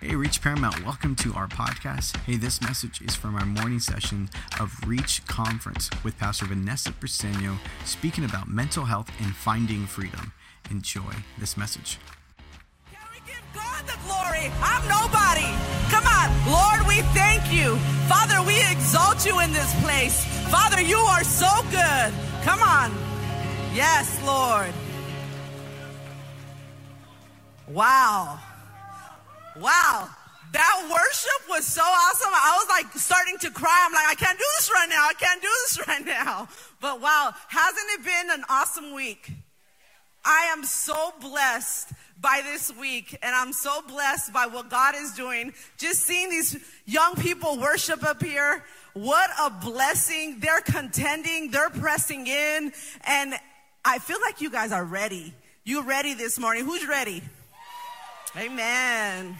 Hey, Reach Paramount, welcome to our podcast. Hey, this message is from our morning session of Reach Conference with Pastor Vanessa Briseno speaking about mental health and finding freedom. Enjoy this message. Can we give God the glory? I'm nobody. Come on. Lord, we thank you. Father, we exalt you in this place. Father, you are so good. Come on. Yes, Lord. Wow. Wow. That worship was so awesome. I was like starting to cry. I'm like, I can't do this right now. I can't do this right now. But wow, hasn't it been an awesome week? I am so blessed by this week and I'm so blessed by what God is doing. Just seeing these young people worship up here. What a blessing. They're contending. They're pressing in. And I feel like you guys are ready. You ready this morning? Who's ready? Amen.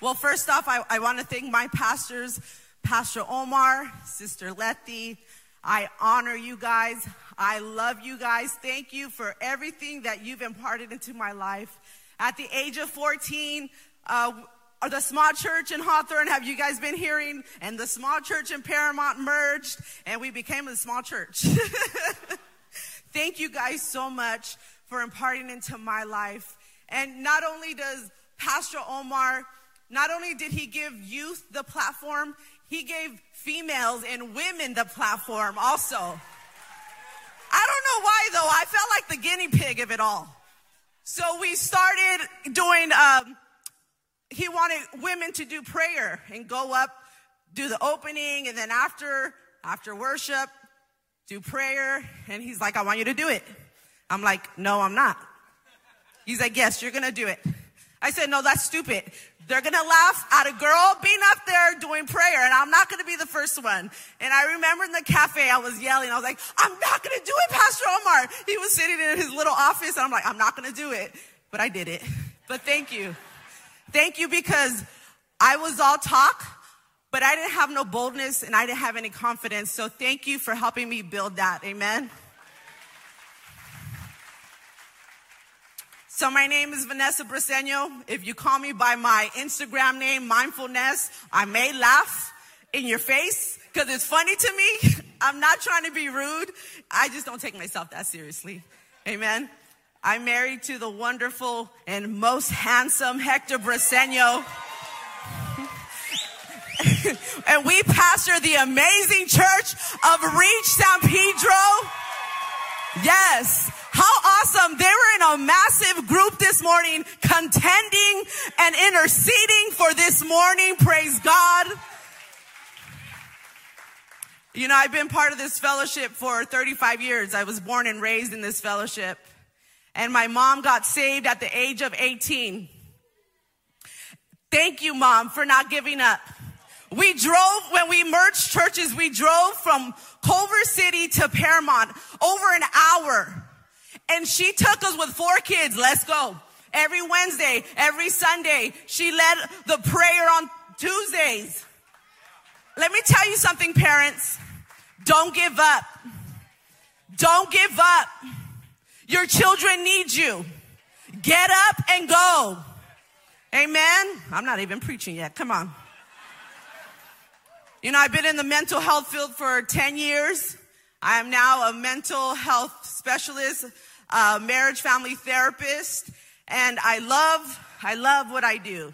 Well, first off, I, I want to thank my pastors, Pastor Omar, Sister Letty. I honor you guys. I love you guys. Thank you for everything that you've imparted into my life. At the age of 14, uh, the small church in Hawthorne, have you guys been hearing? And the small church in Paramount merged, and we became a small church. Thank you guys so much for imparting into my life. And not only does Pastor Omar, not only did he give youth the platform, he gave females and women the platform also. I don't know why though. I felt like the guinea pig of it all. So we started doing, um, he wanted women to do prayer and go up, do the opening, and then after, after worship, do prayer. And he's like, I want you to do it. I'm like, no, I'm not. He's like, yes, you're gonna do it. I said, no, that's stupid. They're gonna laugh at a girl being up there doing prayer, and I'm not gonna be the first one. And I remember in the cafe, I was yelling. I was like, I'm not gonna do it, Pastor Omar. He was sitting in his little office, and I'm like, I'm not gonna do it. But I did it. But thank you. Thank you because I was all talk, but I didn't have no boldness and I didn't have any confidence. So thank you for helping me build that. Amen. So my name is Vanessa Briseno. If you call me by my Instagram name, Mindfulness, I may laugh in your face because it's funny to me. I'm not trying to be rude. I just don't take myself that seriously. Amen. I'm married to the wonderful and most handsome Hector Briseno. and we pastor the amazing church of Reach San Pedro. Yes. How awesome. They were in a massive group this morning, contending and interceding for this morning. Praise God. You know, I've been part of this fellowship for 35 years. I was born and raised in this fellowship. And my mom got saved at the age of 18. Thank you, mom, for not giving up. We drove, when we merged churches, we drove from Culver City to Paramount over an hour. And she took us with four kids. Let's go. Every Wednesday, every Sunday, she led the prayer on Tuesdays. Let me tell you something, parents. Don't give up. Don't give up. Your children need you. Get up and go. Amen. I'm not even preaching yet. Come on. You know, I've been in the mental health field for 10 years. I am now a mental health specialist, a marriage family therapist, and I love, I love what I do.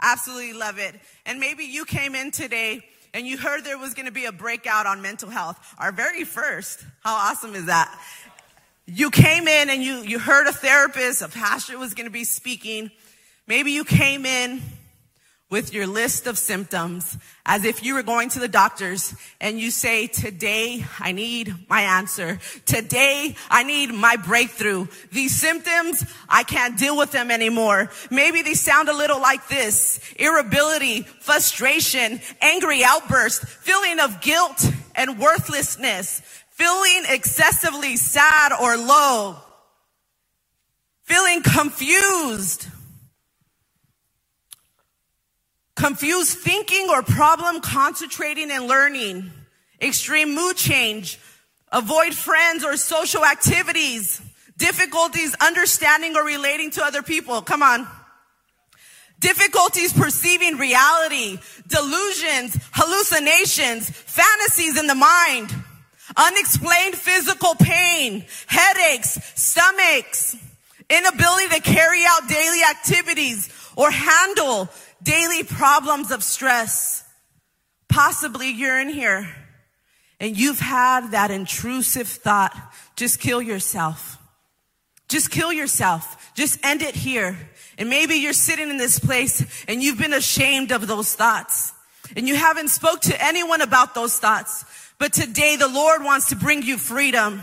Absolutely love it. And maybe you came in today and you heard there was going to be a breakout on mental health. Our very first. How awesome is that? You came in and you, you heard a therapist, a pastor was going to be speaking. Maybe you came in with your list of symptoms as if you were going to the doctors and you say, today I need my answer. Today I need my breakthrough. These symptoms, I can't deal with them anymore. Maybe they sound a little like this. Irritability, frustration, angry outburst, feeling of guilt and worthlessness, feeling excessively sad or low, feeling confused, confused thinking or problem concentrating and learning, extreme mood change, avoid friends or social activities, difficulties understanding or relating to other people. Come on. difficulties perceiving reality, delusions, hallucinations, fantasies in the mind, unexplained physical pain, headaches, stomachs, inability to carry out daily activities or handle daily problems of stress. Possibly you're in here and you've had that intrusive thought, just kill yourself. Just kill yourself. Just end it here. And maybe you're sitting in this place and you've been ashamed of those thoughts and you haven't spoke to anyone about those thoughts. But today the Lord wants to bring you freedom.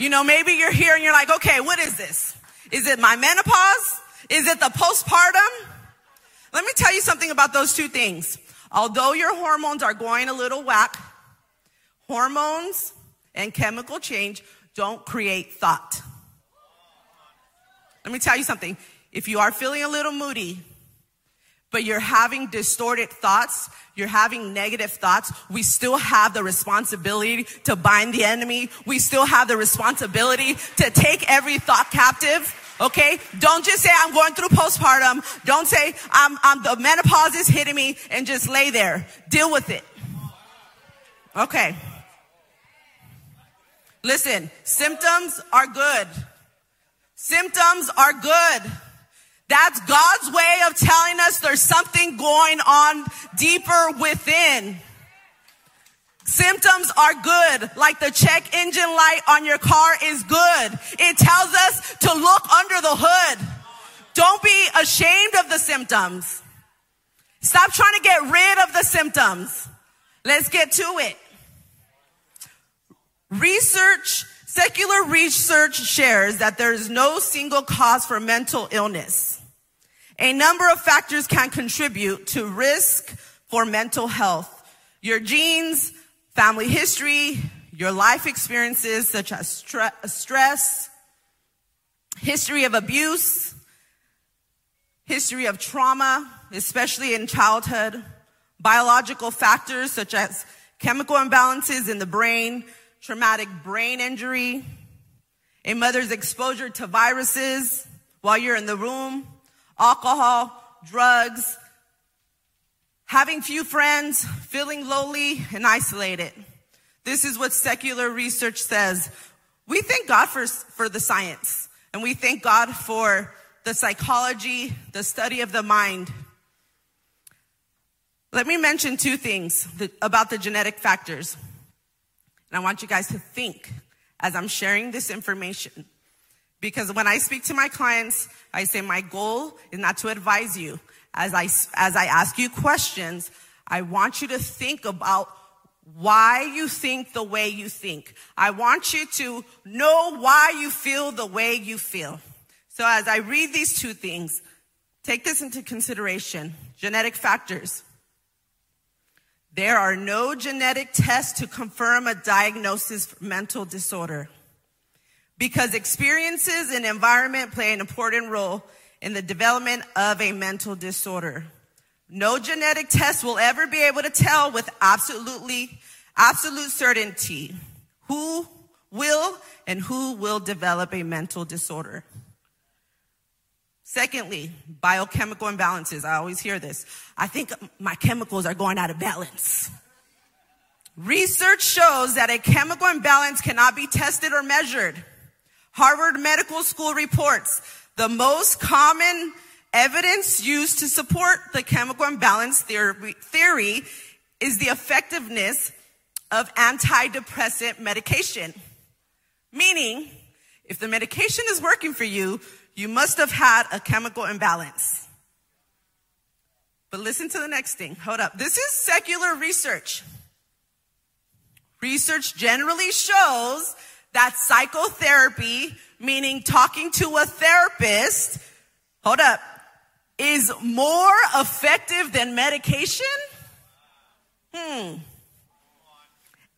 You know, maybe you're here and you're like, okay, what is this? Is it my menopause? Is it the postpartum? Let me tell you something about those two things. Although your hormones are going a little whack, hormones and chemical change don't create thought. Let me tell you something. If you are feeling a little moody, but you're having distorted thoughts, you're having negative thoughts, we still have the responsibility to bind the enemy. We still have the responsibility to take every thought captive. Okay? Don't just say, I'm going through postpartum. Don't say, I'm, I'm, the menopause is hitting me and just lay there. Deal with it. Okay. Listen, symptoms are good. Symptoms are good. That's God's way of telling us there's something going on deeper within. Symptoms are good, like the check engine light on your car is good. It tells us to look under the hood. Don't be ashamed of the symptoms. Stop trying to get rid of the symptoms. Let's get to it. Research, secular research shares that there is no single cause for mental illness. A number of factors can contribute to risk for mental health. Your genes, family history, your life experiences such as stress, history of abuse, history of trauma, especially in childhood, biological factors such as chemical imbalances in the brain, traumatic brain injury, a mother's exposure to viruses while you're in the womb, alcohol, drugs, having few friends, feeling lonely and isolated. This is what secular research says. We thank God for, for the science and we thank God for the psychology, the study of the mind. Let me mention two things about the genetic factors. And I want you guys to think as I'm sharing this information. Because when I speak to my clients, I say my goal is not to advise you. As I, as I ask you questions, I want you to think about why you think the way you think. I want you to know why you feel the way you feel. So as I read these two things, take this into consideration. Genetic factors. There are no genetic tests to confirm a diagnosis for mental disorder because experiences and environment play an important role in the development of a mental disorder. No genetic test will ever be able to tell with absolutely, absolute certainty who will and who will develop a mental disorder. Secondly, biochemical imbalances. I always hear this. I think my chemicals are going out of balance. Research shows that a chemical imbalance cannot be tested or measured. Harvard Medical School reports the most common evidence used to support the chemical imbalance theory is the effectiveness of antidepressant medication. Meaning, if the medication is working for you, you must have had a chemical imbalance. But listen to the next thing. Hold up. This is secular research. Research generally shows that psychotherapy, meaning talking to a therapist, hold up, is more effective than medication? Hmm.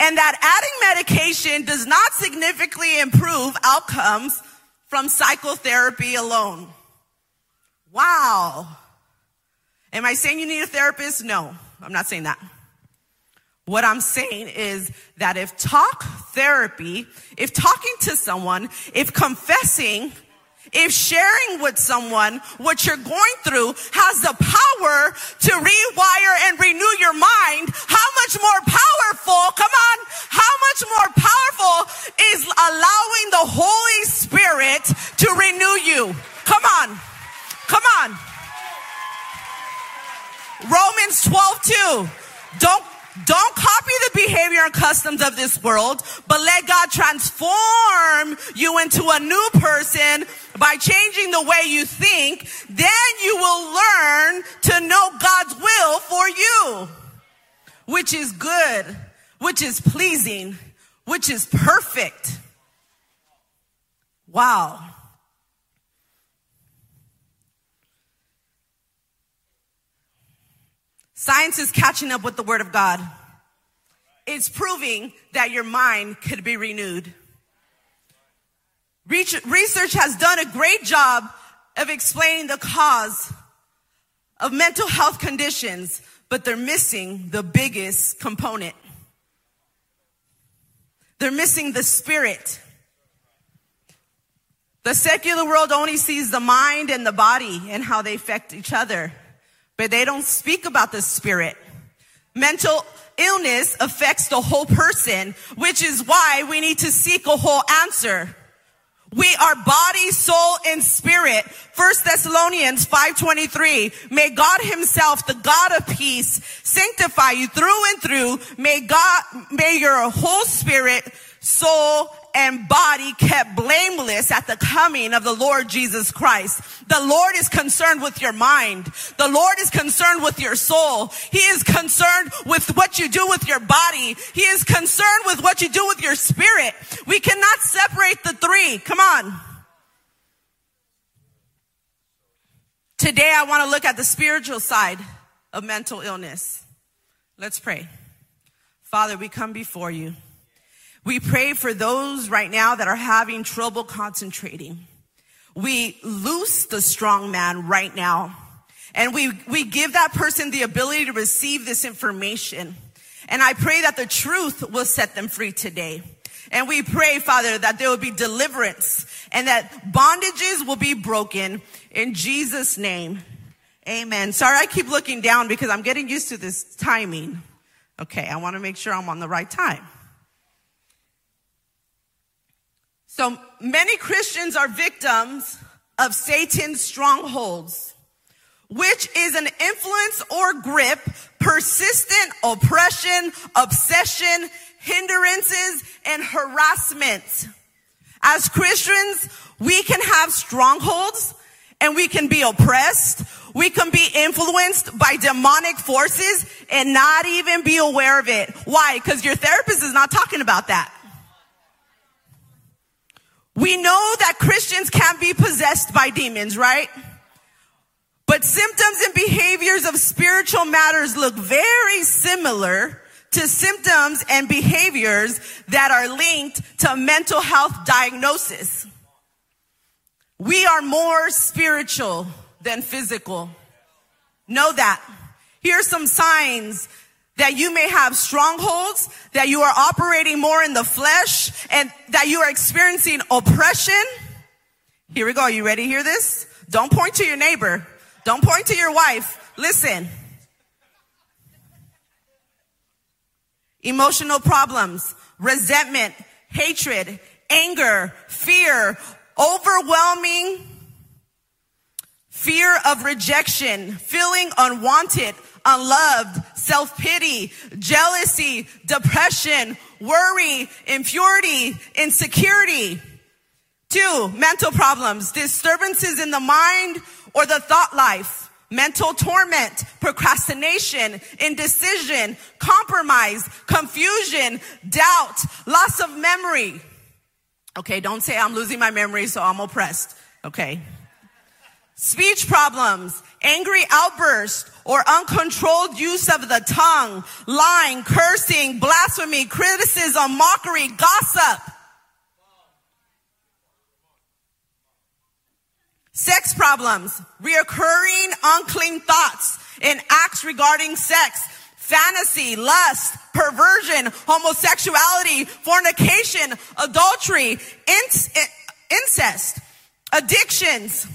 And that adding medication does not significantly improve outcomes from psychotherapy alone. Wow. Am I saying you need a therapist? No, I'm not saying that. What I'm saying is that if talk therapy, if talking to someone, if confessing, if sharing with someone what you're going through has the power to rewire and renew your mind, how much more powerful, come on, how much more powerful is allowing the Holy Spirit to renew you? Come on, come on. Romans 12, 2. Don't don't copy the behavior and customs of this world, but let God transform you into a new person by changing the way you think. Then you will learn to know God's will for you, which is good, which is pleasing, which is perfect. Wow. Science is catching up with the Word of God. It's proving that your mind could be renewed. Research has done a great job of explaining the cause of mental health conditions, but they're missing the biggest component. They're missing the spirit. The secular world only sees the mind and the body and how they affect each other but they don't speak about the spirit. Mental illness affects the whole person, which is why we need to seek a whole answer. We are body, soul, and spirit. First Thessalonians 5:23. May God himself, the God of peace, sanctify you through and through. May God, may your whole spirit, soul, and body kept blameless at the coming of the Lord Jesus Christ. The Lord is concerned with your mind. The Lord is concerned with your soul. He is concerned with what you do with your body. He is concerned with what you do with your spirit. We cannot separate the three. Come on. Today I want to look at the spiritual side of mental illness. Let's pray. Father, we come before you. We pray for those right now that are having trouble concentrating. We loose the strong man right now. And we, we give that person the ability to receive this information. And I pray that the truth will set them free today. And we pray, Father, that there will be deliverance and that bondages will be broken in Jesus' name. Amen. Sorry, I keep looking down because I'm getting used to this timing. Okay, I want to make sure I'm on the right time. So many Christians are victims of Satan's strongholds, which is an influence or grip, persistent oppression, obsession, hindrances, and harassment. As Christians, we can have strongholds and we can be oppressed. We can be influenced by demonic forces and not even be aware of it. Why? Because your therapist is not talking about that. We know that Christians can be possessed by demons, right? But symptoms and behaviors of spiritual matters look very similar to symptoms and behaviors that are linked to mental health diagnosis. We are more spiritual than physical. Know that. Here are some signs that you may have strongholds, that you are operating more in the flesh, and that you are experiencing oppression. Here we go. Are you ready to hear this? Don't point to your neighbor. Don't point to your wife. Listen. Emotional problems, resentment, hatred, anger, fear, overwhelming fear of rejection, feeling unwanted, unloved, self-pity, jealousy, depression, worry, impurity, insecurity. Two, mental problems, disturbances in the mind or the thought life, mental torment, procrastination, indecision, compromise, confusion, doubt, loss of memory. Okay, don't say I'm losing my memory, so I'm oppressed. Okay. Speech problems, angry outbursts, or uncontrolled use of the tongue, lying, cursing, blasphemy, criticism, mockery, gossip. Sex problems, reoccurring unclean thoughts and acts regarding sex, fantasy, lust, perversion, homosexuality, fornication, adultery, incest, addictions,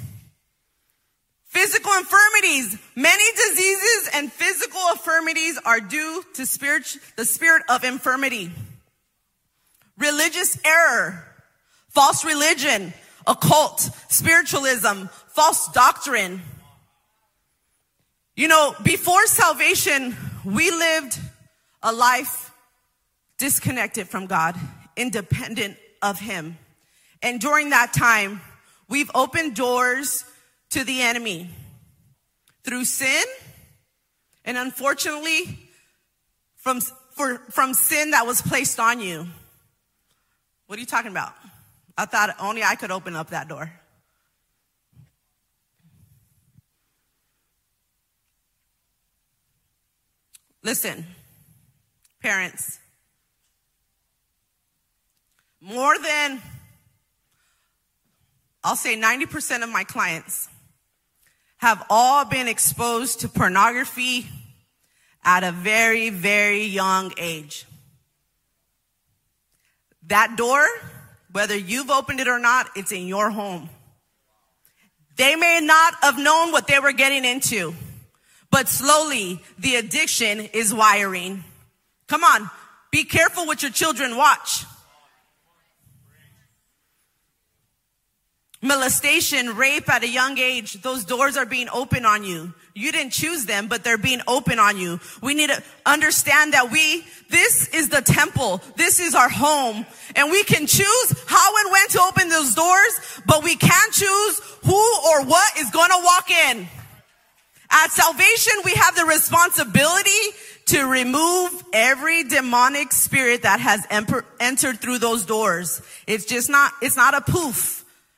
physical infirmities. Many diseases and physical infirmities are due to spirit, the spirit of infirmity. Religious error, false religion, occult, spiritualism, false doctrine. You know, before salvation, we lived a life disconnected from God, independent of Him. And during that time, we've opened doors to the enemy through sin and unfortunately from, for, from sin that was placed on you. What are you talking about? I thought only I could open up that door. Listen, parents, more than, I'll say 90% of my clients have all been exposed to pornography at a very, very young age. That door, whether you've opened it or not, it's in your home. They may not have known what they were getting into, but slowly the addiction is wiring. Come on, be careful what your children watch. Molestation, rape at a young age, those doors are being open on you. You didn't choose them, but they're being open on you. We need to understand that we, this is the temple. This is our home. And we can choose how and when to open those doors, but we can't choose who or what is going to walk in. At salvation, we have the responsibility to remove every demonic spirit that has entered through those doors. It's just not, it's not a poof.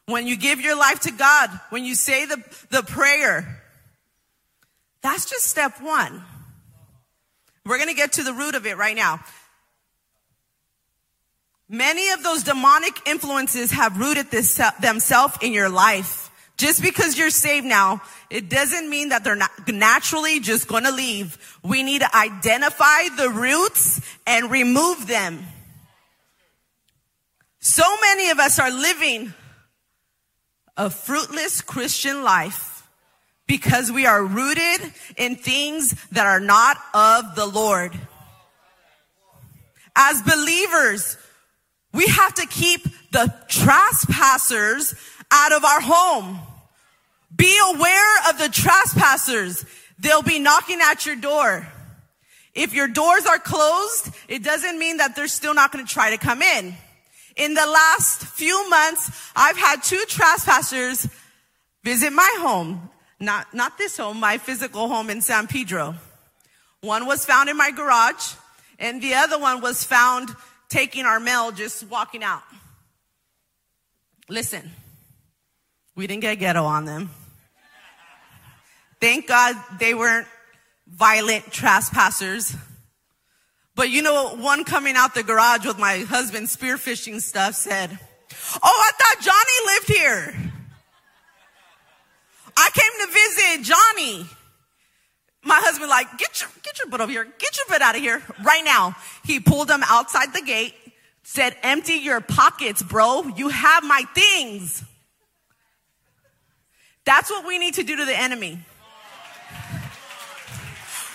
When you give your life to God, when you say the, the prayer, that's just step one. We're going to get to the root of it right now. Many of those demonic influences have rooted this, themselves in your life. Just because you're saved now, it doesn't mean that they're not naturally just going to leave. We need to identify the roots and remove them. So many of us are living a fruitless Christian life because we are rooted in things that are not of the Lord. As believers, we have to keep the trespassers out of our home. Be aware of the trespassers. They'll be knocking at your door. If your doors are closed, it doesn't mean that they're still not going to try to come in. In the last few months, I've had two trespassers visit my home. Not, not this home, my physical home in San Pedro. One was found in my garage, and the other one was found taking our mail, just walking out. Listen, we didn't get ghetto on them. Thank God they weren't violent trespassers. But you know, one coming out the garage with my husband spearfishing stuff said, Oh, I thought Johnny lived here. I came to visit Johnny. My husband like, get your, get your butt over here. Get your butt out of here right now. He pulled him outside the gate, said, empty your pockets, bro. You have my things. That's what we need to do to the enemy.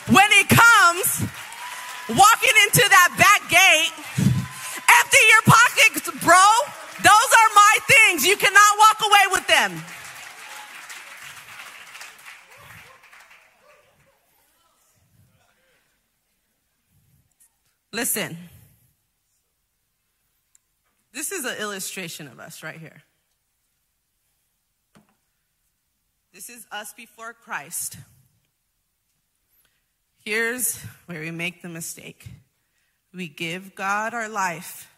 When walking into that back gate, empty your pockets, bro. Those are my things. You cannot walk away with them. Listen, this is an illustration of us right here. This is us before Christ. Here's where we make the mistake we give God our life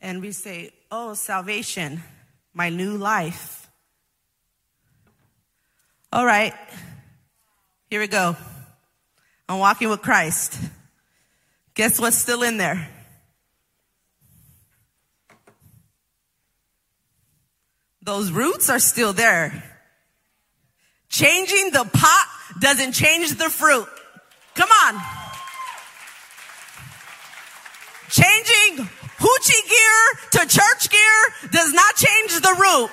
and we say, Oh, salvation, my new life. All right, here we go. I'm walking with Christ. Guess what's still in there? Those roots are still there. Changing the pot doesn't change the fruit. Come on. Changing hoochie gear to church gear does not change the root.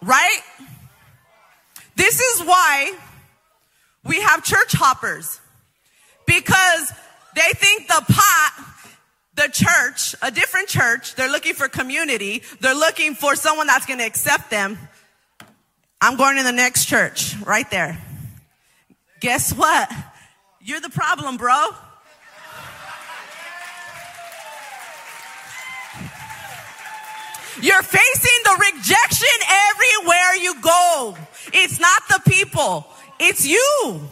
Right? This is why we have church hoppers because they think the pot the church, a different church, they're looking for community. They're looking for someone that's going to accept them. I'm going to the next church right there. Guess what? You're the problem, bro. You're facing the rejection everywhere you go. It's not the people, it's you.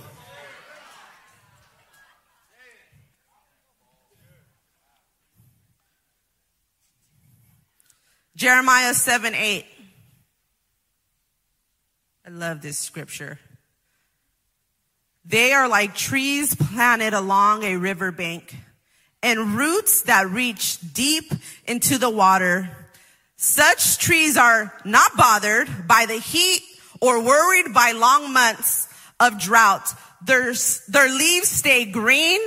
Jeremiah 7 8. I love this scripture. They are like trees planted along a riverbank and roots that reach deep into the water. Such trees are not bothered by the heat or worried by long months of drought. Their, their leaves stay green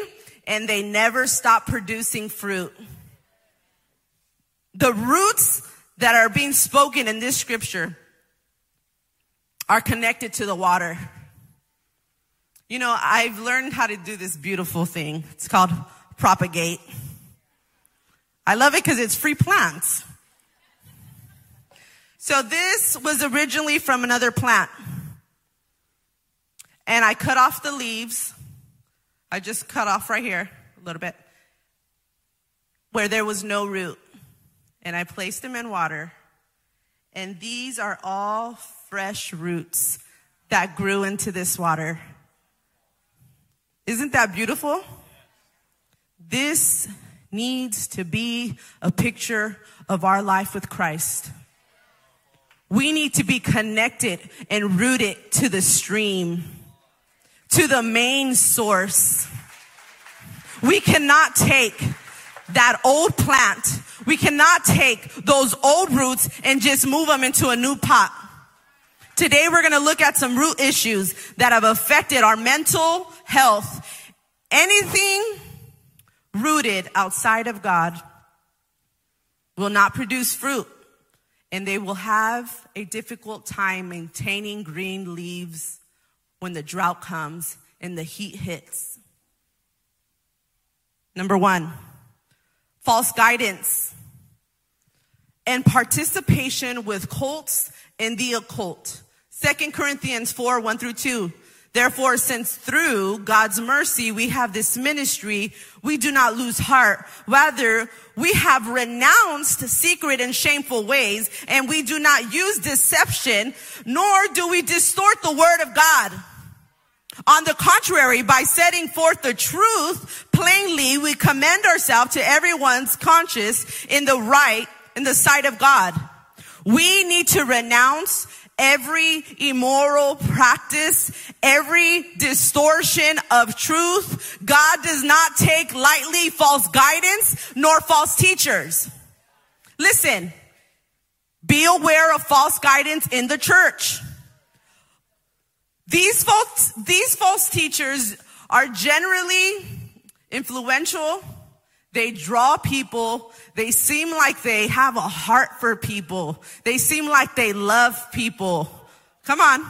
and they never stop producing fruit. The roots that are being spoken in this scripture are connected to the water. You know, I've learned how to do this beautiful thing. It's called propagate. I love it because it's free plants. So this was originally from another plant. And I cut off the leaves. I just cut off right here a little bit where there was no root. And I placed them in water. And these are all fresh roots that grew into this water. Isn't that beautiful? This needs to be a picture of our life with Christ. We need to be connected and rooted to the stream, to the main source. We cannot take that old plant, we cannot take those old roots and just move them into a new pot. Today we're going to look at some root issues that have affected our mental health. Anything rooted outside of God will not produce fruit and they will have a difficult time maintaining green leaves when the drought comes and the heat hits. Number one, false guidance and participation with cults and the occult. Second Corinthians 4, 1 through 2. Therefore, since through God's mercy we have this ministry, we do not lose heart. Rather, we have renounced secret and shameful ways, and we do not use deception, nor do we distort the word of God. On the contrary, by setting forth the truth plainly, we commend ourselves to everyone's conscience in the right, in the sight of God. We need to renounce every immoral practice, every distortion of truth. God does not take lightly false guidance nor false teachers. Listen, be aware of false guidance in the church. These false, these false teachers are generally influential. They draw people they seem like they have a heart for people. They seem like they love people. Come on.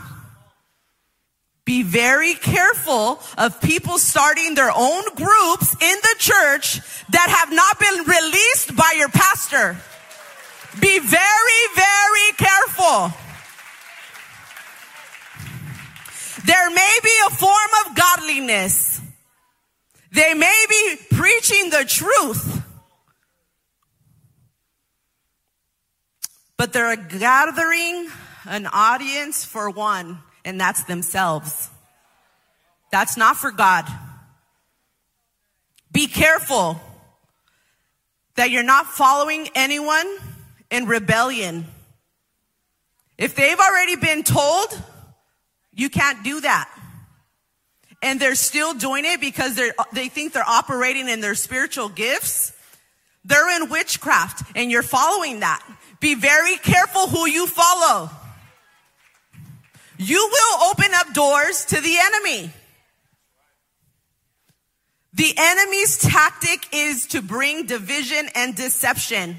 Be very careful of people starting their own groups in the church that have not been released by your pastor. Be very, very careful. There may be a form of godliness. They may be preaching the truth. But they're gathering an audience for one, and that's themselves. That's not for God. Be careful that you're not following anyone in rebellion. If they've already been told, you can't do that. And they're still doing it because they they think they're operating in their spiritual gifts. They're in witchcraft and you're following that. Be very careful who you follow. You will open up doors to the enemy. The enemy's tactic is to bring division and deception.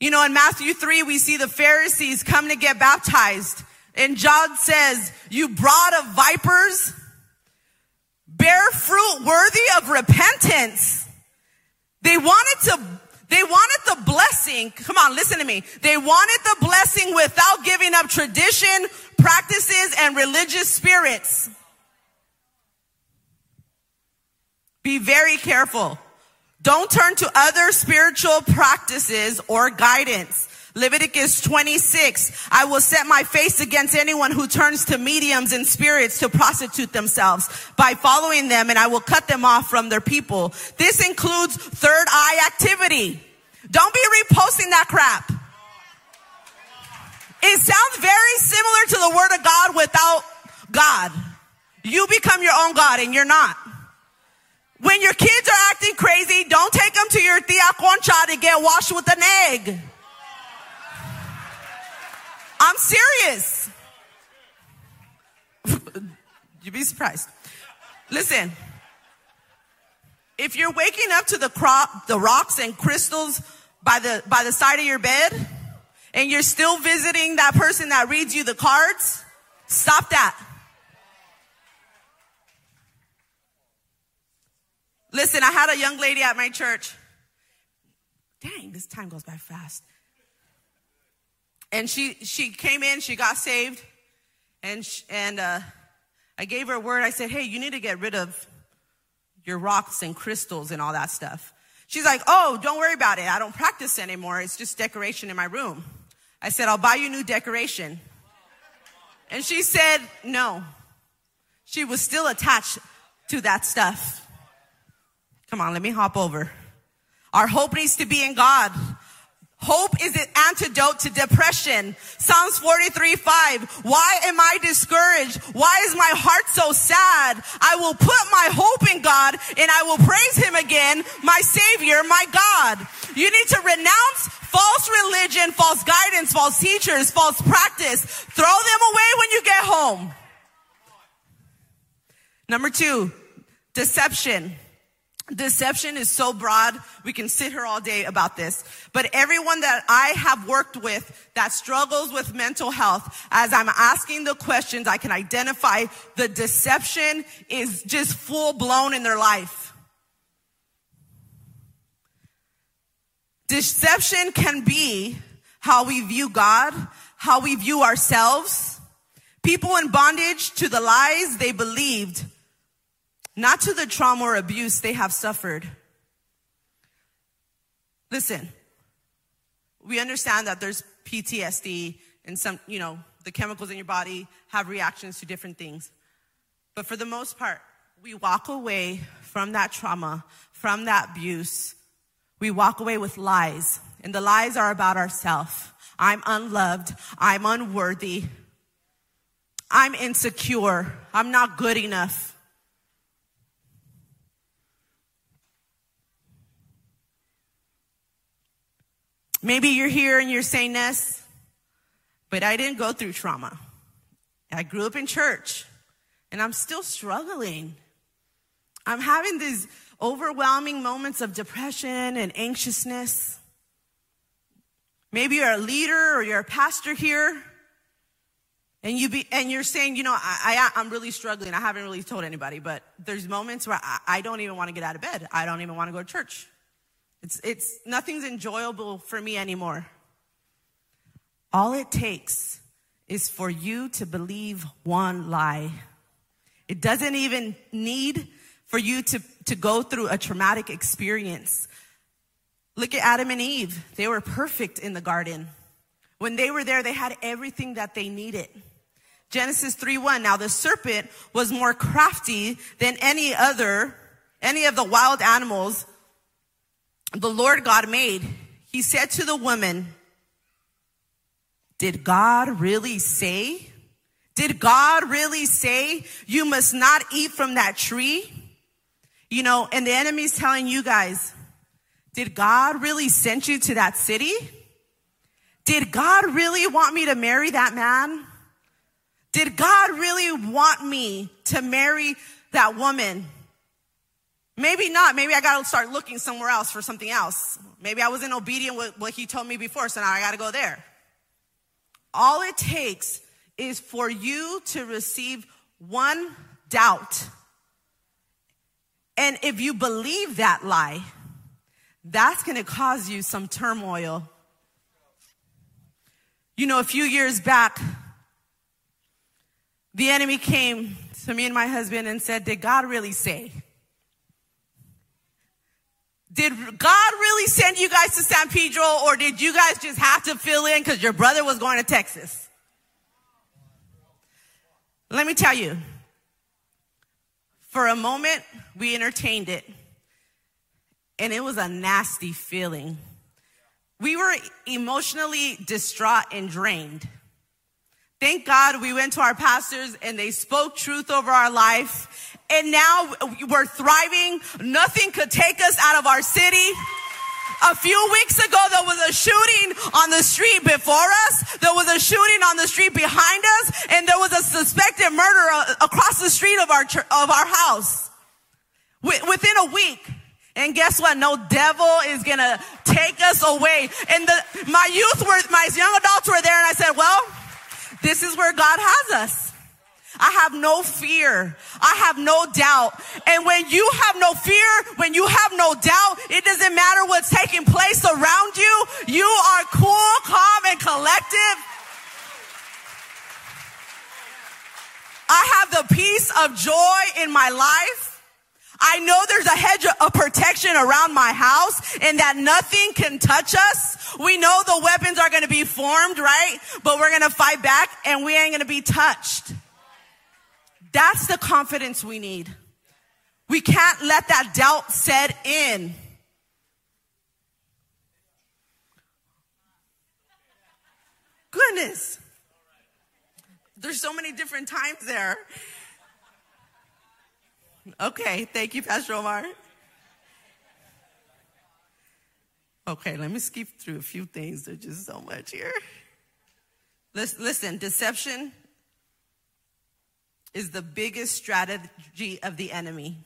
You know, in Matthew 3, we see the Pharisees come to get baptized. And John says, you brood of vipers, bear fruit worthy of repentance. They wanted to, they wanted the blessing. Come on, listen to me. They wanted the blessing without giving up tradition, practices, and religious spirits. Be very careful. Don't turn to other spiritual practices or guidance. Leviticus 26, I will set my face against anyone who turns to mediums and spirits to prostitute themselves by following them and I will cut them off from their people. This includes third eye activity. Don't be reposting that crap. It sounds very similar to the word of God without God. You become your own God and you're not. When your kids are acting crazy, don't take them to your tia concha to get washed with an egg. I'm serious. You'd be surprised. Listen, if you're waking up to the crop, the rocks and crystals by the, by the side of your bed, and you're still visiting that person that reads you the cards, stop that. Listen, I had a young lady at my church. Dang, this time goes by fast. And she she came in, she got saved, and she, and uh, I gave her a word. I said, "Hey, you need to get rid of your rocks and crystals and all that stuff." She's like, "Oh, don't worry about it. I don't practice anymore. It's just decoration in my room." I said, "I'll buy you new decoration." And she said, "No." She was still attached to that stuff. Come on, let me hop over. Our hope needs to be in God. Hope is an antidote to depression. Psalms 43, 5. Why am I discouraged? Why is my heart so sad? I will put my hope in God and I will praise him again, my savior, my God. You need to renounce false religion, false guidance, false teachers, false practice. Throw them away when you get home. Number two, deception. Deception is so broad, we can sit here all day about this. But everyone that I have worked with that struggles with mental health, as I'm asking the questions, I can identify the deception is just full blown in their life. Deception can be how we view God, how we view ourselves. People in bondage to the lies they believed not to the trauma or abuse they have suffered. Listen, we understand that there's PTSD and some, you know, the chemicals in your body have reactions to different things. But for the most part, we walk away from that trauma, from that abuse. We walk away with lies. And the lies are about ourselves. I'm unloved. I'm unworthy. I'm insecure. I'm not good enough. Maybe you're here and you're saying this, but I didn't go through trauma. I grew up in church and I'm still struggling. I'm having these overwhelming moments of depression and anxiousness. Maybe you're a leader or you're a pastor here and you be, and you're saying, you know, I, I, am really struggling. I haven't really told anybody, but there's moments where I, I don't even want to get out of bed. I don't even want to go to church. It's, it's, nothing's enjoyable for me anymore. All it takes is for you to believe one lie. It doesn't even need for you to, to go through a traumatic experience. Look at Adam and Eve. They were perfect in the garden. When they were there, they had everything that they needed. Genesis 3:1. Now the serpent was more crafty than any other, any of the wild animals the Lord God made, he said to the woman, Did God really say? Did God really say you must not eat from that tree? You know, and the enemy's telling you guys, did God really send you to that city? Did God really want me to marry that man? Did God really want me to marry that woman? Maybe not. Maybe I got to start looking somewhere else for something else. Maybe I wasn't obedient with what he told me before, so now I got to go there. All it takes is for you to receive one doubt. And if you believe that lie, that's going to cause you some turmoil. You know, a few years back, the enemy came to me and my husband and said, Did God really say? Did God really send you guys to San Pedro or did you guys just have to fill in because your brother was going to Texas? Let me tell you, for a moment, we entertained it, and it was a nasty feeling. We were emotionally distraught and drained. Thank God we went to our pastors and they spoke truth over our life. And now we're thriving. Nothing could take us out of our city. A few weeks ago, there was a shooting on the street before us. There was a shooting on the street behind us, and there was a suspected murder across the street of our of our house. Within a week, and guess what? No devil is gonna take us away. And the, my youth were, my young adults were there, and I said, "Well, this is where God has us." I have no fear. I have no doubt. And when you have no fear, when you have no doubt, it doesn't matter what's taking place around you. You are cool, calm, and collective. I have the peace of joy in my life. I know there's a hedge of protection around my house and that nothing can touch us. We know the weapons are going to be formed, right? But we're going to fight back and we ain't going to be touched. That's the confidence we need. We can't let that doubt set in. Goodness. There's so many different times there. Okay, thank you, Pastor Omar. Okay, let me skip through a few things. There's just so much here. Listen, deception is the biggest strategy of the enemy.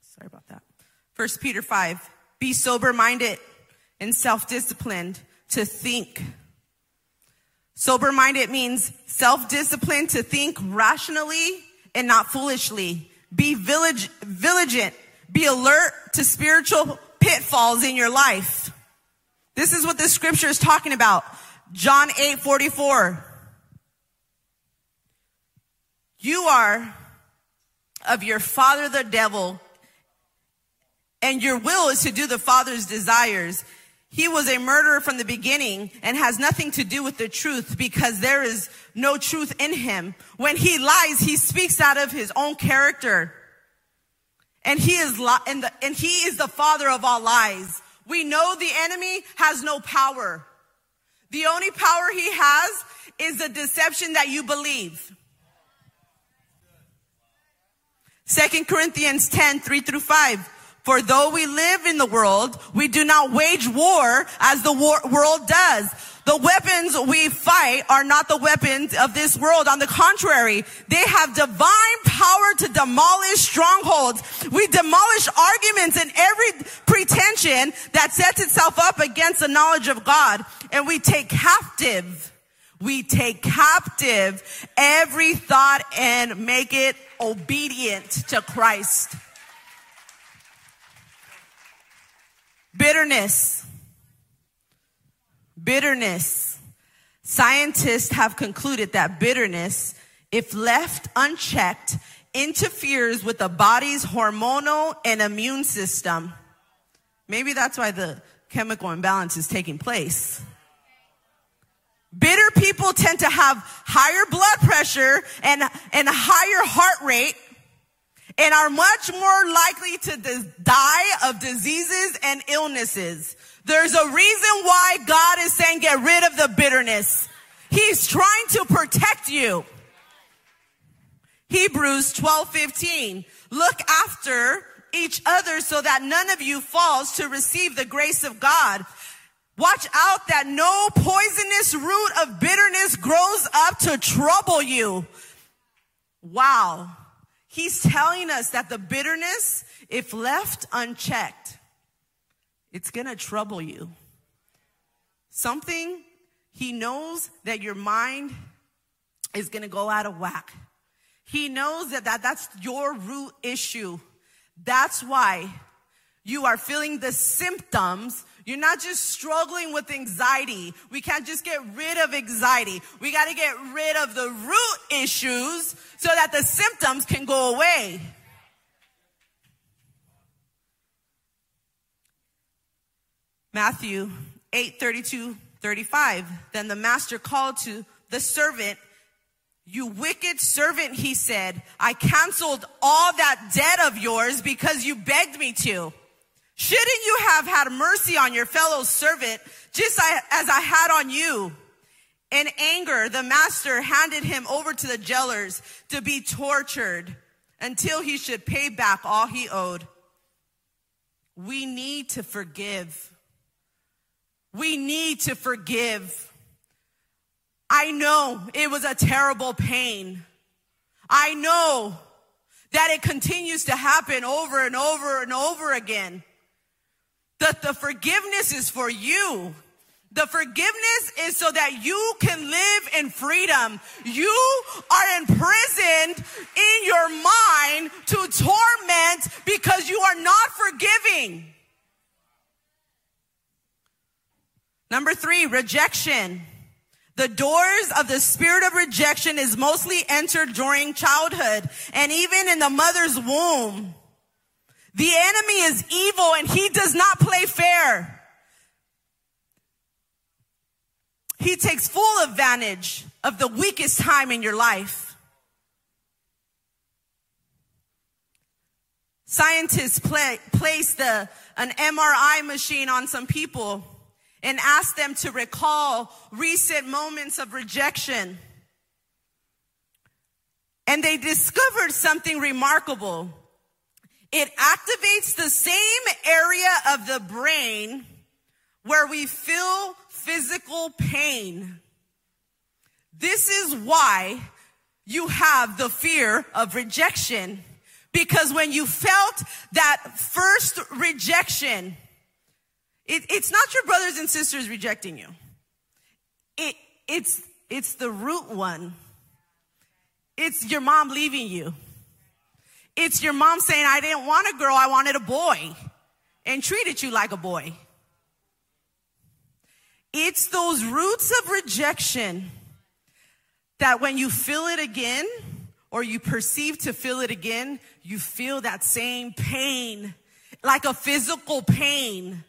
Sorry about that. First Peter 5. Be sober minded and self disciplined to think. Sober minded means self discipline to think rationally and not foolishly. Be vigilant. Be alert to spiritual pitfalls in your life. This is what this scripture is talking about. John 8 44. You are of your father, the devil, and your will is to do the father's desires. He was a murderer from the beginning and has nothing to do with the truth because there is no truth in him. When he lies, he speaks out of his own character. And he is li- and, the, and he is the father of all lies. We know the enemy has no power. The only power he has is the deception that you believe. Second Corinthians 10, 3 through 5. For though we live in the world, we do not wage war as the war- world does. The weapons we fight are not the weapons of this world. On the contrary, they have divine power to demolish strongholds. We demolish arguments and every pretension that sets itself up against the knowledge of God. And we take captive, we take captive every thought and make it obedient to Christ. Bitterness Bitterness. Scientists have concluded that bitterness, if left unchecked, interferes with the body's hormonal and immune system. Maybe that's why the chemical imbalance is taking place. Bitter people tend to have higher blood pressure and, and higher heart rate and are much more likely to die of diseases and illnesses. There's a reason why God is saying get rid of the bitterness. He's trying to protect you. Hebrews 12, 15. Look after each other so that none of you falls to receive the grace of God. Watch out that no poisonous root of bitterness grows up to trouble you. Wow. He's telling us that the bitterness, if left unchecked, it's going to trouble you. Something he knows that your mind is going to go out of whack. He knows that, that that's your root issue. That's why you are feeling the symptoms. You're not just struggling with anxiety. We can't just get rid of anxiety. We got to get rid of the root issues so that the symptoms can go away. Matthew 8 32 35. Then the master called to the servant, You wicked servant, he said, I canceled all that debt of yours because you begged me to. Shouldn't you have had mercy on your fellow servant just as I had on you? In anger, the master handed him over to the jailers to be tortured until he should pay back all he owed. We need to forgive. We need to forgive. I know it was a terrible pain. I know that it continues to happen over and over and over again. That the forgiveness is for you. The forgiveness is so that you can live in freedom. You are imprisoned in your mind to torment because you are not forgiving. Number three, rejection. The doors of the spirit of rejection is mostly entered during childhood and even in the mother's womb. The enemy is evil and he does not play fair. He takes full advantage of the weakest time in your life. Scientists play, place the, an MRI machine on some people and ask them to recall recent moments of rejection. And they discovered something remarkable. It activates the same area of the brain where we feel physical pain. This is why you have the fear of rejection. Because when you felt that first rejection, it, it's not your brothers and sisters rejecting you. It, it's, it's the root one. It's your mom leaving you. It's your mom saying, I didn't want a girl, I wanted a boy, and treated you like a boy. It's those roots of rejection that when you feel it again, or you perceive to feel it again, you feel that same pain, like a physical pain.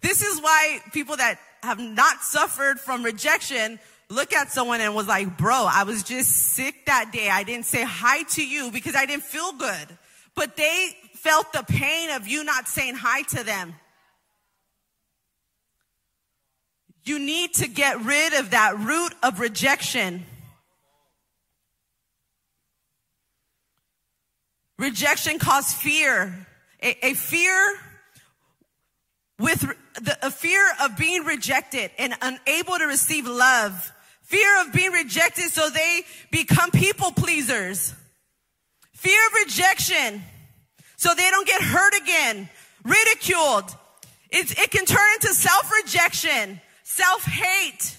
This is why people that have not suffered from rejection look at someone and was like, bro, I was just sick that day. I didn't say hi to you because I didn't feel good. But they felt the pain of you not saying hi to them. You need to get rid of that root of rejection. Rejection causes fear. A, a fear with the, a fear of being rejected and unable to receive love. Fear of being rejected so they become people pleasers. Fear of rejection so they don't get hurt again, ridiculed. It, it can turn into self-rejection, self-hate.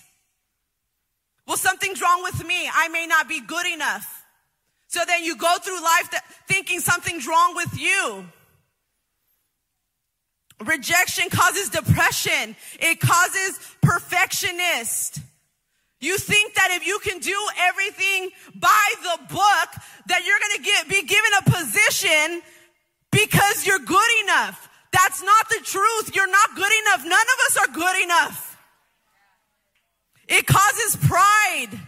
Well, something's wrong with me. I may not be good enough. So then you go through life thinking something's wrong with you. Rejection causes depression. It causes perfectionist. You think that if you can do everything by the book, that you're going to get, be given a position because you're good enough. That's not the truth. You're not good enough. None of us are good enough. It causes pride.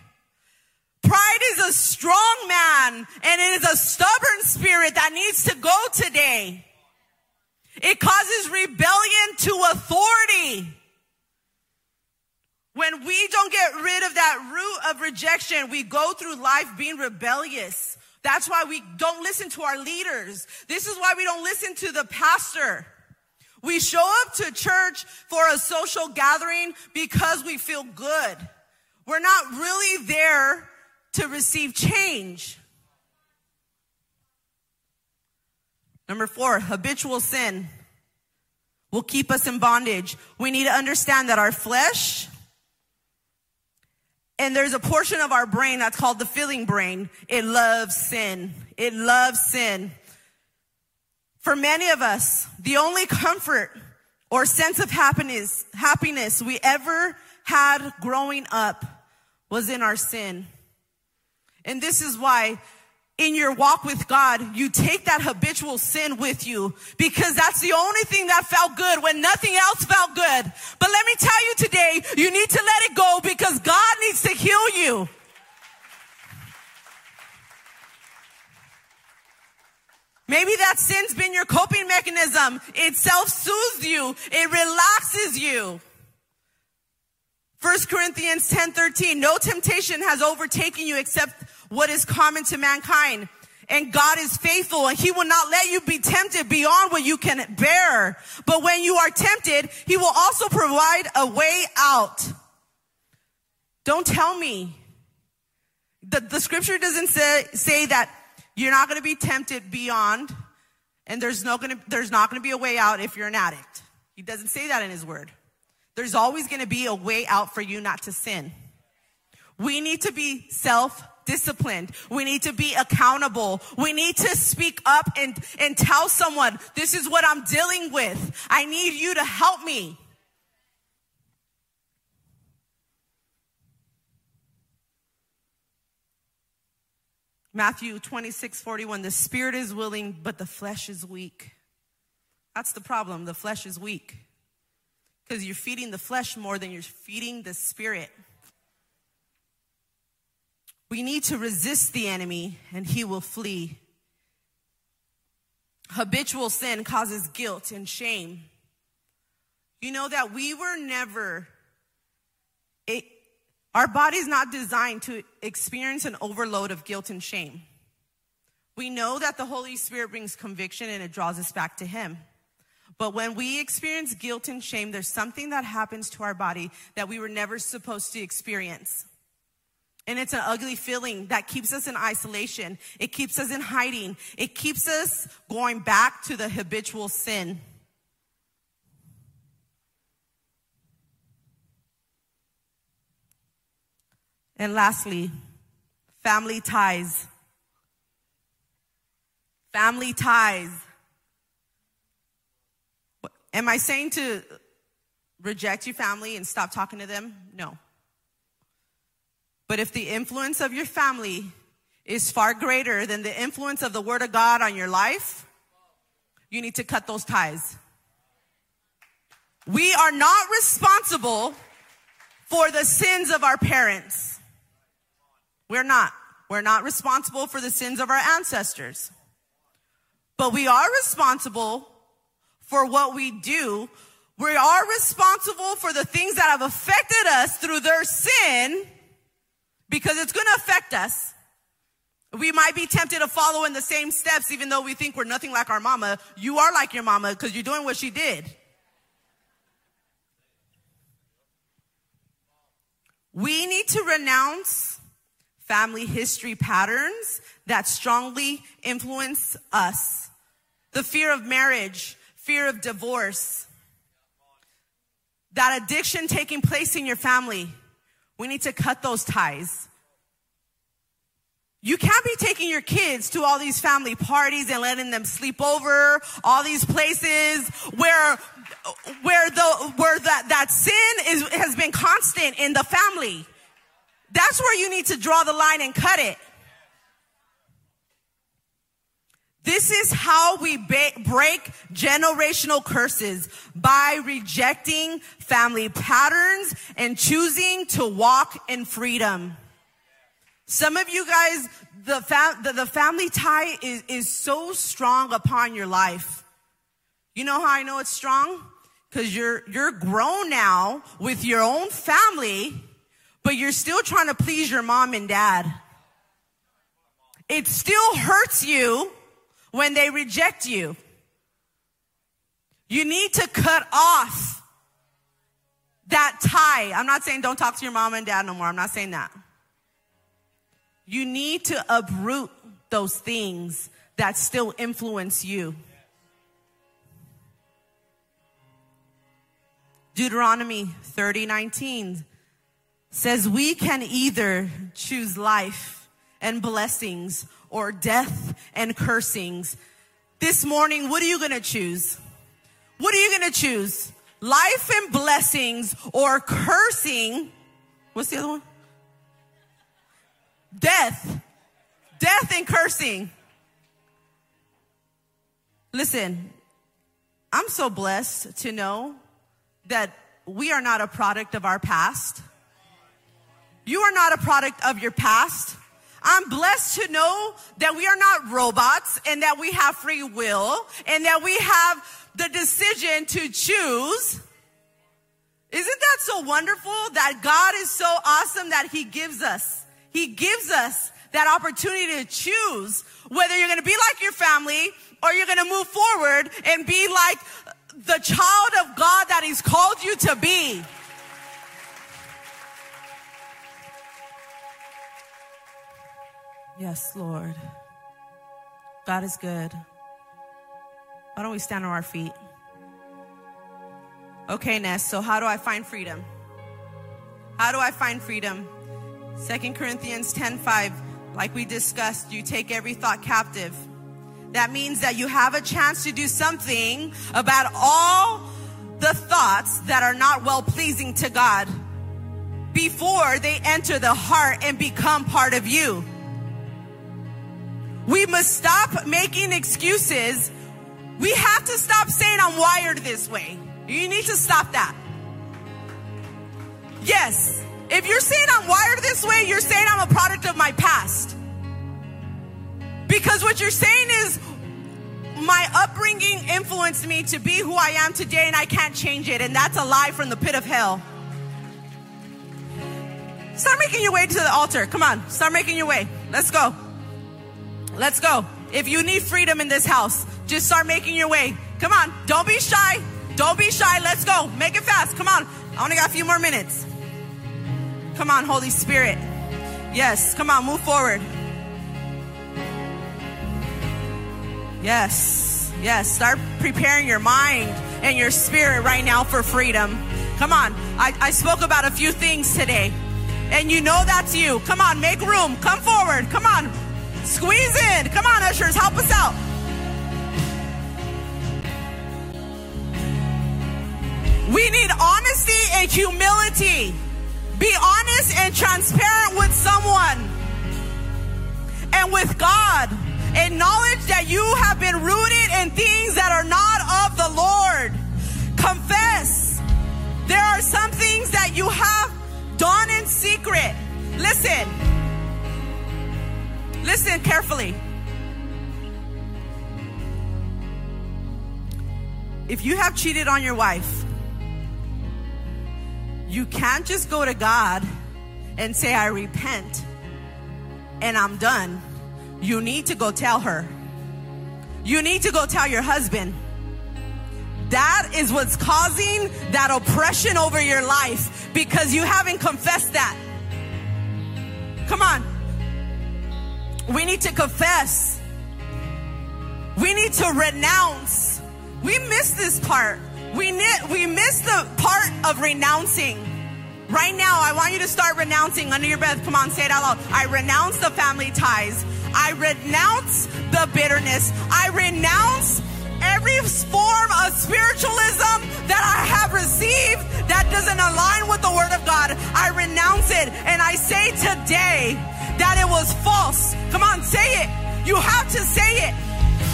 Pride is a strong man and it is a stubborn spirit that needs to go today. It causes rebellion to authority. When we don't get rid of that root of rejection, we go through life being rebellious. That's why we don't listen to our leaders. This is why we don't listen to the pastor. We show up to church for a social gathering because we feel good. We're not really there to receive change. Number four, habitual sin. will keep us in bondage. We need to understand that our flesh, and there's a portion of our brain that's called the feeling brain. It loves sin. It loves sin. For many of us, the only comfort or sense of happiness, happiness we ever had growing up was in our sin. And this is why in your walk with God, you take that habitual sin with you because that's the only thing that felt good when nothing else felt good. But let me tell you today, you need to let it go because God needs to heal you. Maybe that sin's been your coping mechanism. It self-soothes you. It relaxes you. 1 Corinthians 10 13, no temptation has overtaken you except what is common to mankind. And God is faithful and he will not let you be tempted beyond what you can bear. But when you are tempted, he will also provide a way out. Don't tell me. The, the scripture doesn't say, say that you're not going to be tempted beyond and there's no going to, there's not going to be a way out if you're an addict. He doesn't say that in his word. There's always going to be a way out for you not to sin. We need to be self disciplined. We need to be accountable. We need to speak up and, and tell someone, this is what I'm dealing with. I need you to help me. Matthew 26, 41, the spirit is willing, but the flesh is weak. That's the problem. The flesh is weak. Because you're feeding the flesh more than you're feeding the spirit. We need to resist the enemy and he will flee. Habitual sin causes guilt and shame. You know that we were never, it, our body's not designed to experience an overload of guilt and shame. We know that the Holy Spirit brings conviction and it draws us back to Him. But when we experience guilt and shame, there's something that happens to our body that we were never supposed to experience. And it's an ugly feeling that keeps us in isolation. It keeps us in hiding. It keeps us going back to the habitual sin. And lastly, family ties. Family ties. Am I saying to reject your family and stop talking to them? No. But if the influence of your family is far greater than the influence of the Word of God on your life, you need to cut those ties. We are not responsible for the sins of our parents. We're not. We're not responsible for the sins of our ancestors. But we are responsible for what we do. We are responsible for the things that have affected us through their sin because it's going to affect us. We might be tempted to follow in the same steps, even though we think we're nothing like our mama. You are like your mama because you're doing what she did. We need to renounce family history patterns that strongly influence us. The fear of marriage, fear of divorce, that addiction taking place in your family. We need to cut those ties. You can't be taking your kids to all these family parties and letting them sleep over, all these places where, where the, where that, that sin is, has been constant in the family. That's where you need to draw the line and cut it. This is how we ba- break generational curses by rejecting family patterns and choosing to walk in freedom. Some of you guys, the, the, the family tie is, is so strong upon your life. You know how I know it's strong? Cause you're, you're grown now with your own family, but you're still trying to please your mom and dad. It still hurts you when they reject you. You need to cut off that tie. I'm not saying don't talk to your mom and dad no more. I'm not saying that. You need to uproot those things that still influence you. Deuteronomy 30 19 says, We can either choose life and blessings or death and cursings. This morning, what are you going to choose? What are you going to choose? Life and blessings or cursing? What's the other one? Death. Death and cursing. Listen, I'm so blessed to know that we are not a product of our past. You are not a product of your past. I'm blessed to know that we are not robots and that we have free will and that we have the decision to choose. Isn't that so wonderful that God is so awesome that He gives us? He gives us that opportunity to choose whether you're going to be like your family or you're going to move forward and be like the child of God that He's called you to be. Yes, Lord. God is good. Why don't we stand on our feet? Okay, Ness, so how do I find freedom? How do I find freedom? Second Corinthians 10 5, like we discussed, you take every thought captive. That means that you have a chance to do something about all the thoughts that are not well pleasing to God before they enter the heart and become part of you. We must stop making excuses. We have to stop saying, I'm wired this way. You need to stop that. Yes, if you're saying I'm wired this way, you're saying I'm a product of my past. Because what you're saying is, my upbringing influenced me to be who I am today, and I can't change it. And that's a lie from the pit of hell. Start making your way to the altar. Come on, start making your way. Let's go. Let's go. If you need freedom in this house, just start making your way. Come on. Don't be shy. Don't be shy. Let's go. Make it fast. Come on. I only got a few more minutes. Come on, Holy Spirit. Yes. Come on. Move forward. Yes. Yes. Start preparing your mind and your spirit right now for freedom. Come on. I, I spoke about a few things today. And you know that's you. Come on. Make room. Come forward. Come on. Squeeze in. Come on, ushers, help us out. We need honesty and humility. Be honest and transparent with someone and with God. Acknowledge that you have been rooted in things that are not of the Lord. Confess. There are some things that you have done in secret. Listen. Listen carefully. If you have cheated on your wife, you can't just go to God and say, I repent and I'm done. You need to go tell her. You need to go tell your husband. That is what's causing that oppression over your life because you haven't confessed that. Come on. We need to confess. We need to renounce. We miss this part. We, we miss the part of renouncing. Right now, I want you to start renouncing under your breath. Come on, say it out loud. I renounce the family ties. I renounce the bitterness. I renounce every form of spiritualism that I have received that doesn't align with the Word of God. I renounce it. And I say today, that it was false. Come on, say it. You have to say it.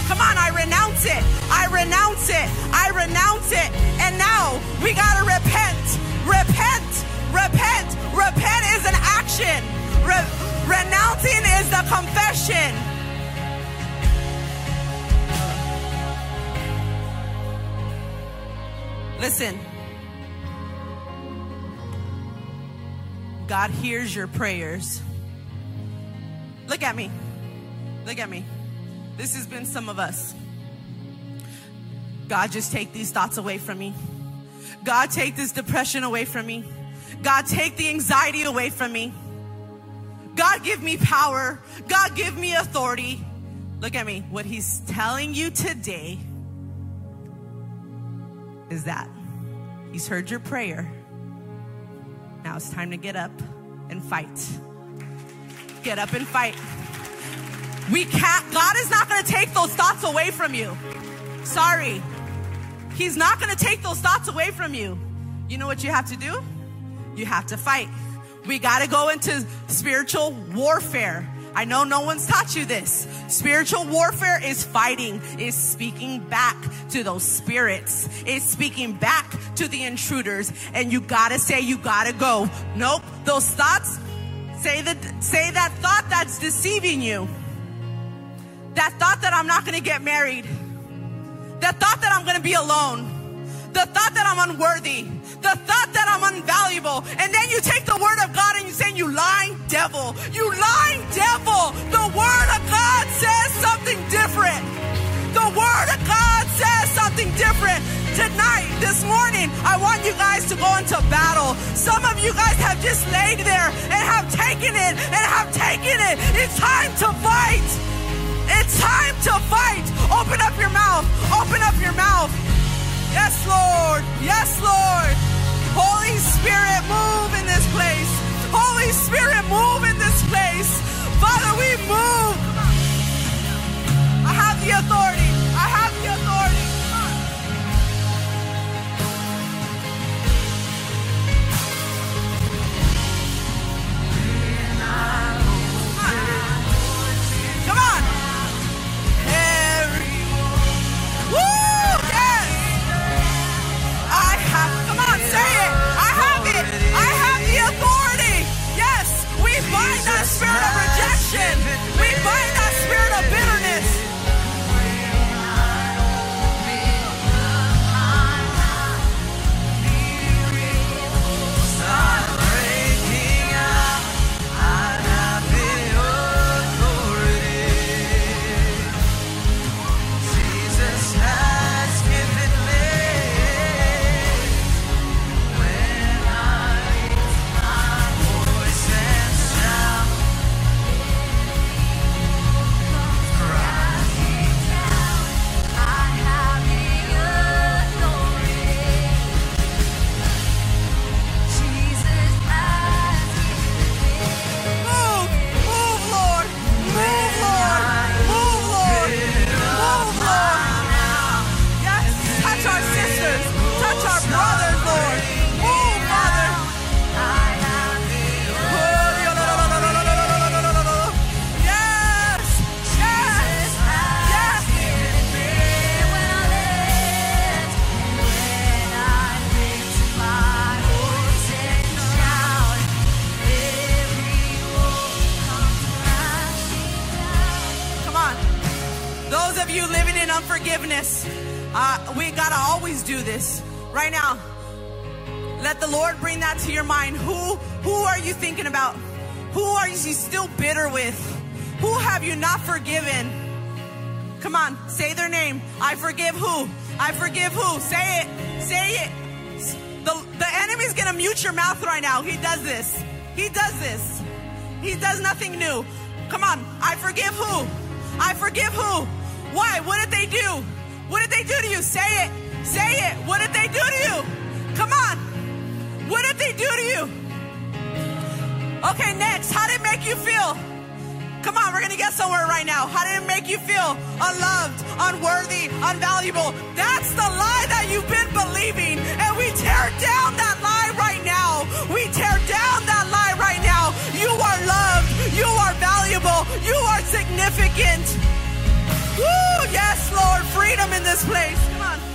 Come on, I renounce it. I renounce it. I renounce it. And now we got to repent. Repent. Repent. Repent is an action. Re- renouncing is the confession. Listen. God hears your prayers. Look at me. Look at me. This has been some of us. God, just take these thoughts away from me. God, take this depression away from me. God, take the anxiety away from me. God, give me power. God, give me authority. Look at me. What He's telling you today is that He's heard your prayer. Now it's time to get up and fight. Get up and fight. We can't, God is not going to take those thoughts away from you. Sorry. He's not going to take those thoughts away from you. You know what you have to do? You have to fight. We got to go into spiritual warfare. I know no one's taught you this. Spiritual warfare is fighting, is speaking back to those spirits, is speaking back to the intruders. And you gotta say, you gotta go. Nope, those thoughts, say that, say that thought that's deceiving you. That thought that I'm not gonna get married. That thought that I'm gonna be alone. The thought that I'm unworthy. The thought that I'm unvaluable. And then you take the word of God and you say, you lying devil. You lying devil. The word of God says something different. The word of God says something different. Tonight, this morning, I want you guys to go into battle. Some of you guys have just laid there and have taken it and have taken it. It's time to fight. It's time to fight. Open up your mouth. Open up your mouth. Yes, Lord. Yes, do this. Right now, let the Lord bring that to your mind. Who, who are you thinking about? Who are you still bitter with? Who have you not forgiven? Come on, say their name. I forgive who? I forgive who? Say it. Say it. The, the enemy's gonna mute your mouth right now. He does this. He does this. He does nothing new. Come on, I forgive who? I forgive who? Why? What did they do? What did they do to you? Say it. Say it. What did they do to you? Come on. What did they do to you? Okay, next. How did it make you feel? Come on, we're gonna get somewhere right now. How did it make you feel? Unloved, unworthy, unvaluable. That's the lie that you've been believing. And we tear down that lie right now. We tear down that lie right now. You are loved. You are valuable. You are significant. Woo! Yes, Lord. Freedom in this place. Come on.